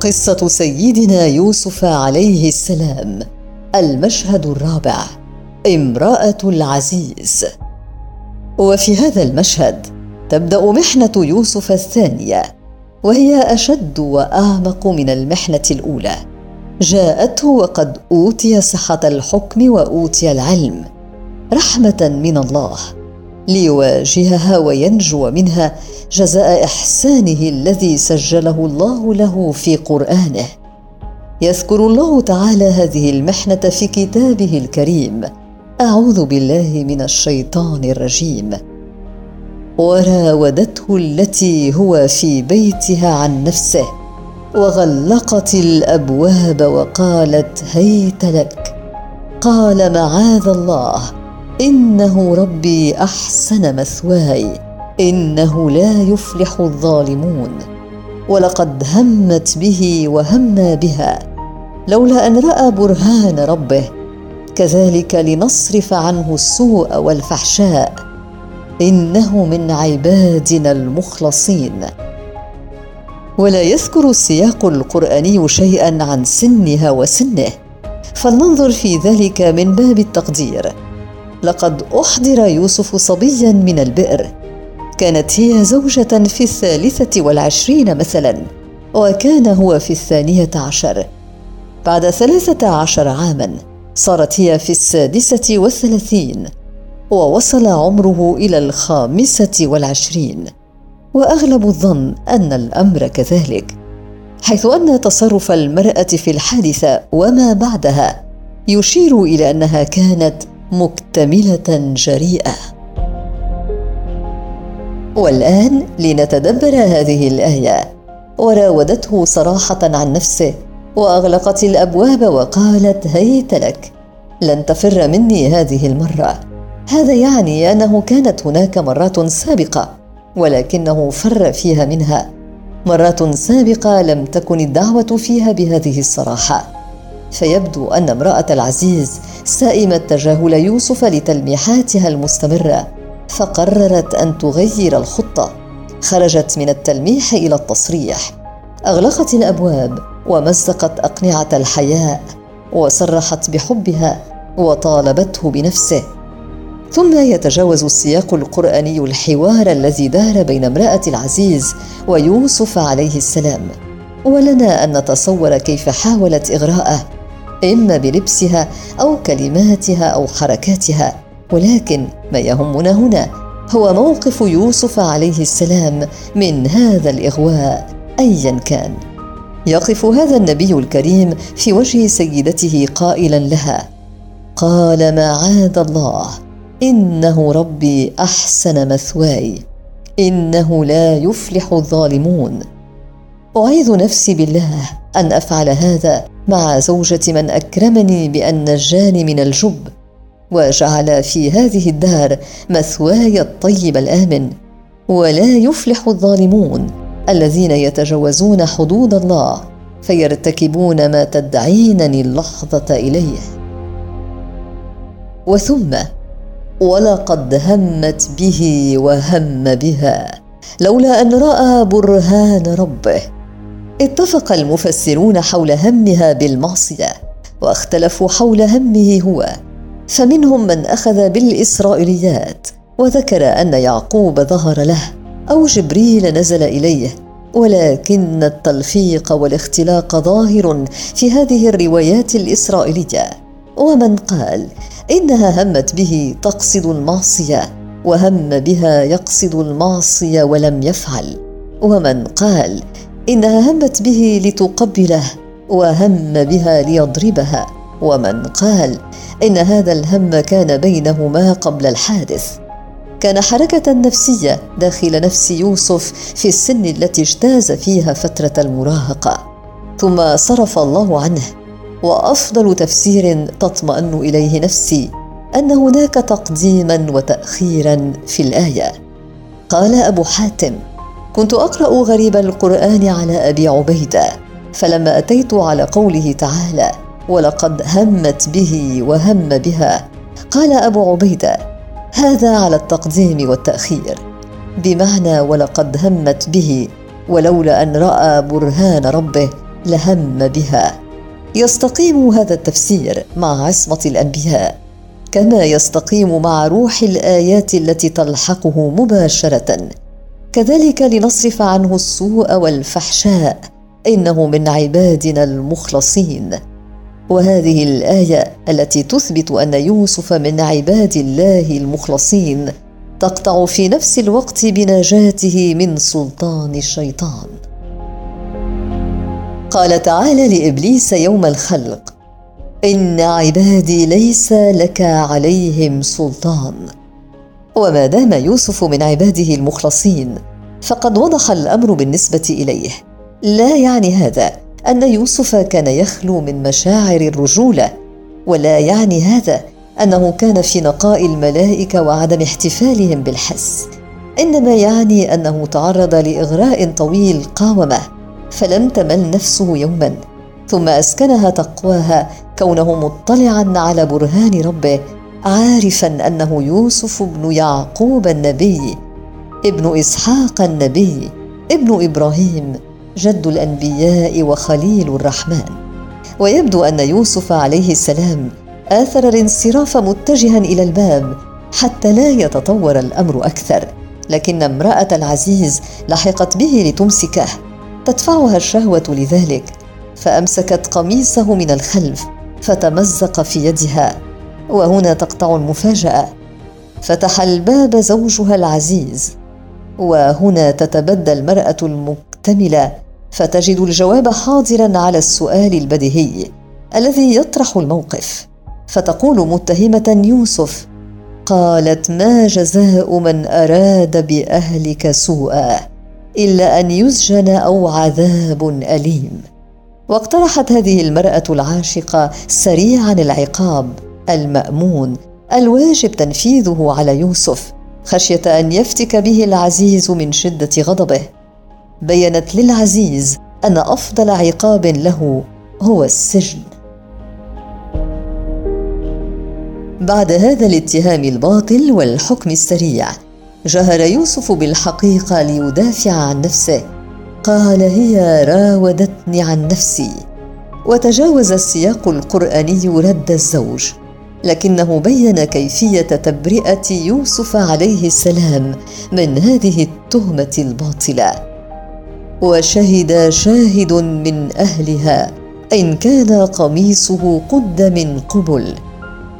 قصة سيدنا يوسف عليه السلام المشهد الرابع امرأة العزيز. وفي هذا المشهد تبدأ محنة يوسف الثانية وهي أشد وأعمق من المحنة الأولى. جاءته وقد أوتي صحة الحكم وأوتي العلم رحمة من الله. ليواجهها وينجو منها جزاء إحسانه الذي سجله الله له في قرآنه. يذكر الله تعالى هذه المحنة في كتابه الكريم. أعوذ بالله من الشيطان الرجيم. وراودته التي هو في بيتها عن نفسه. وغلقت الأبواب وقالت هيت لك. قال معاذ الله. إنه ربي أحسن مثواي إنه لا يفلح الظالمون. ولقد همت به وهم بها لولا أن رأى برهان ربه. كذلك لنصرف عنه السوء والفحشاء إنه من عبادنا المخلصين. ولا يذكر السياق القرآني شيئا عن سنها وسنه. فلننظر في ذلك من باب التقدير. لقد أحضر يوسف صبيا من البئر. كانت هي زوجة في الثالثة والعشرين مثلا وكان هو في الثانية عشر. بعد ثلاثة عشر عاما صارت هي في السادسة والثلاثين ووصل عمره إلى الخامسة والعشرين. وأغلب الظن أن الأمر كذلك حيث أن تصرف المرأة في الحادثة وما بعدها يشير إلى أنها كانت مكتملة جريئة. والآن لنتدبر هذه الآية. وراودته صراحة عن نفسه وأغلقت الأبواب وقالت هيت لك لن تفر مني هذه المرة. هذا يعني أنه كانت هناك مرات سابقة ولكنه فر فيها منها. مرات سابقة لم تكن الدعوة فيها بهذه الصراحة. فيبدو أن امرأة العزيز سائمت تجاهل يوسف لتلميحاتها المستمرة فقررت أن تغير الخطة. خرجت من التلميح إلى التصريح. أغلقت الأبواب ومزقت أقنعة الحياء وصرحت بحبها وطالبته بنفسه. ثم يتجاوز السياق القرآني الحوار الذي دار بين امرأة العزيز ويوسف عليه السلام. ولنا أن نتصور كيف حاولت اغراءه إما بلبسها أو كلماتها أو حركاتها ولكن ما يهمنا هنا. هو موقف يوسف عليه السلام من هذا الإغواء ايا كان. يقف هذا النبي الكريم في وجه سيدته قائلا لها. قال معاذ الله إنه ربي أحسن مثواي إنه لا يفلح الظالمون. أعيذ نفسي بالله أن أفعل هذا مع زوجة من أكرمني بأن نجاني من الجب وجعل في هذه الدار مثواي الطيب الآمن ولا يفلح الظالمون الذين يتجاوزون حدود الله فيرتكبون ما تدعينني اللحظة إليه. وثم ولقد همت به وهم بها لولا أن رأى برهان ربه. اتفق المفسرون حول همها بالمعصية واختلفوا حول همه هو. فمنهم من أخذ بالإسرائيليات وذكر أن يعقوب ظهر له أو جبريل نزل إليه. ولكن التلفيق والاختلاق ظاهر في هذه الروايات الإسرائيلية. ومن قال إنها همت به تقصد المعصية وهم بها يقصد المعصية ولم يفعل. ومن قال إنها همت به لتقبله وهم بها ليضربها. ومن قال إن هذا الهم كان بينهما قبل الحادث. كان حركة نفسية داخل نفس يوسف في السن التي اجتاز فيها فترة المراهقة. ثم صرف الله عنه. وأفضل تفسير تطمئن إليه نفسي أن هناك تقديما وتأخيرا في الآية. قال أبو حاتم كنت أقرأ غريب القرآن على أبي عبيدة فلما أتيت على قوله تعالى ولقد همت به وهم بها قال أبو عبيدة هذا على التقديم والتأخير بمعنى ولقد همت به ولولا أن رأى برهان ربه لهم بها. يستقيم هذا التفسير مع عصمة الأنبياء كما يستقيم مع روح الآيات التي تلحقه مباشرة كذلك لنصرف عنه السوء والفحشاء. إنه من عبادنا المخلصين. وهذه الآية التي تثبت أن يوسف من عباد الله المخلصين تقطع في نفس الوقت بنجاته من سلطان الشيطان. قال تعالى لإبليس يوم الخلق إن عبادي ليس لك عليهم سلطان. وما دام يوسف من عباده المخلصين فقد وضح الأمر بالنسبة إليه. لا يعني هذا أن يوسف كان يخلو من مشاعر الرجولة ولا يعني هذا أنه كان في نقاء الملائكة وعدم احتفالهم بالحس. إنما يعني أنه تعرض لإغراء طويل قاومة فلم تمل نفسه يوما ثم أسكنها تقواها كونه مطلعا على برهان ربه عارفا أنه يوسف بن يعقوب النبي ابن إسحاق النبي ابن إبراهيم جد الأنبياء وخليل الرحمن. ويبدو أن يوسف عليه السلام آثر الانصراف متجها إلى الباب حتى لا يتطور الأمر أكثر. لكن امرأة العزيز لحقت به لتمسكه. تدفعها الشهوة لذلك فأمسكت قميصه من الخلف فتمزق في يدها. وهنا تقطع المفاجأة. فتح الباب زوجها العزيز. وهنا تتبدى المرأة المكتملة. فتجد الجواب حاضرا على السؤال البديهي الذي يطرح الموقف. فتقول متهمة يوسف قالت ما جزاء من أراد بأهلك سوءا إلا أن يسجن أو عذاب أليم. واقترحت هذه المرأة العاشقة سريعا العقاب. المأمون الواجب تنفيذه على يوسف خشية أن يفتك به العزيز من شدة غضبه. بينت للعزيز أن أفضل عقاب له هو السجن. بعد هذا الاتهام الباطل والحكم السريع جهر يوسف بالحقيقة ليدافع عن نفسه. قال هي راودتني عن نفسي. وتجاوز السياق القرآني رد الزوج. لكنه بين كيفية تبرئة يوسف عليه السلام من هذه التهمة الباطلة. وشهد شاهد من أهلها إن كان قميصه قد من قبل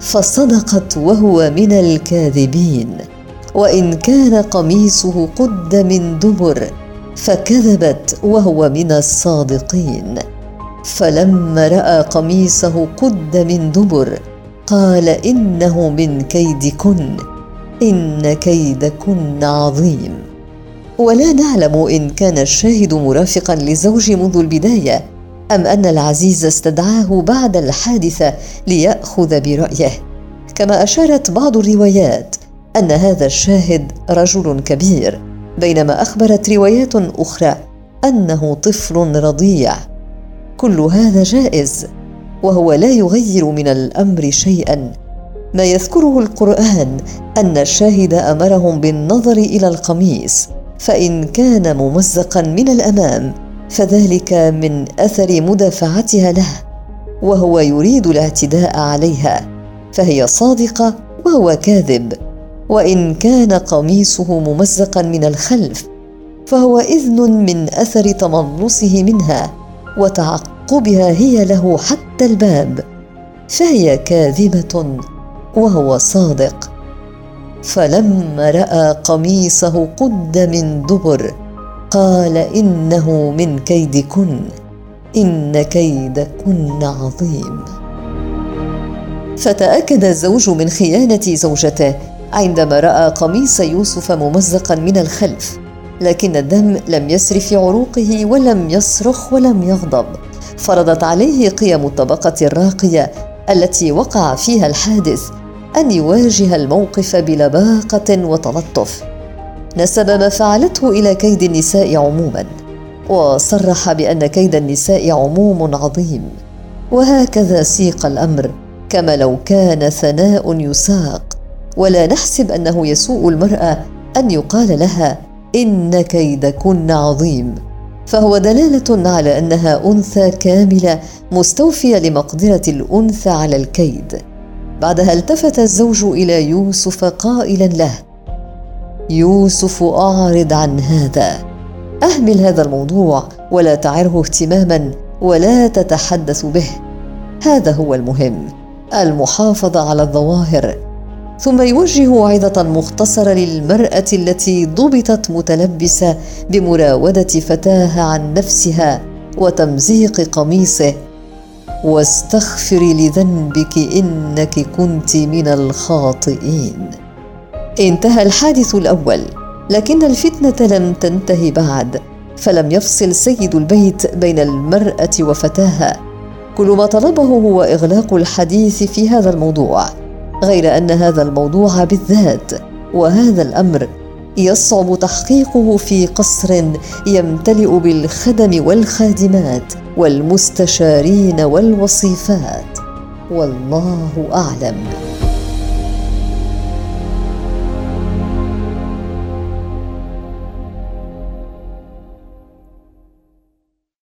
فصدقت وهو من الكاذبين. وإن كان قميصه قد من دبر فكذبت وهو من الصادقين. فلما رأى قميصه قد من دبر قال إنه من كيدكن إن كيدكن عظيم. ولا نعلم إن كان الشاهد مرافقا للزوج منذ البداية أم أن العزيز استدعاه بعد الحادثه ليأخذ برأيه. كما أشارت بعض الروايات أن هذا الشاهد رجل كبير بينما أخبرت روايات أخرى أنه طفل رضيع. كل هذا جائز. وهو لا يغير من الأمر شيئا. ما يذكره القرآن أن الشاهد أمرهم بالنظر إلى القميص فإن كان ممزقا من الأمام فذلك من أثر مدافعتها له وهو يريد الاعتداء عليها فهي صادقة وهو كاذب. وإن كان قميصه ممزقا من الخلف فهو إذن من أثر تملصه منها وتعقبها هي له حتى الباب فهي كاذبة وهو صادق. فلما رأى قميصه قد من دبر قال إنه من كيدكن إن كيدكن عظيم. فتأكد الزوج من خيانة زوجته عندما رأى قميص يوسف ممزقا من الخلف لكن الدم لم يسر في عروقه ولم يصرخ ولم يغضب. فرضت عليه قيم الطبقة الراقية التي وقع فيها الحادث أن يواجه الموقف بلباقه وتلطف. نسب ما فعلته إلى كيد النساء عموما وصرح بأن كيد النساء عموم عظيم. وهكذا سيق الأمر كما لو كان ثناء يساق. ولا نحسب أنه يسوء المرأة أن يقال لها إن كيدكن عظيم. فهو دلالة على أنها أنثى كاملة مستوفية لمقدرة الأنثى على الكيد. بعدها التفت الزوج إلى يوسف قائلا له يوسف أعرض عن هذا. أهمل هذا الموضوع ولا تعره اهتماما ولا تتحدث به. هذا هو المهم. المحافظة على الظواهر. ثم يوجه عظة مختصرة للمرأة التي ضبطت متلبسه بمراودة فتاه عن نفسها وتمزيق قميصه. واستغفري لذنبك إنك كنت من الخاطئين. انتهى الحادث الأول لكن الفتنة لم تنته بعد فلم يفصل سيد البيت بين المرأة وفتاها. كل ما طلبه هو إغلاق الحديث في هذا الموضوع. غير أن هذا الموضوع بالذات وهذا الأمر يصعب تحقيقه في قصر يمتلئ بالخدم والخادمات والمستشارين والوصيفات. والله أعلم.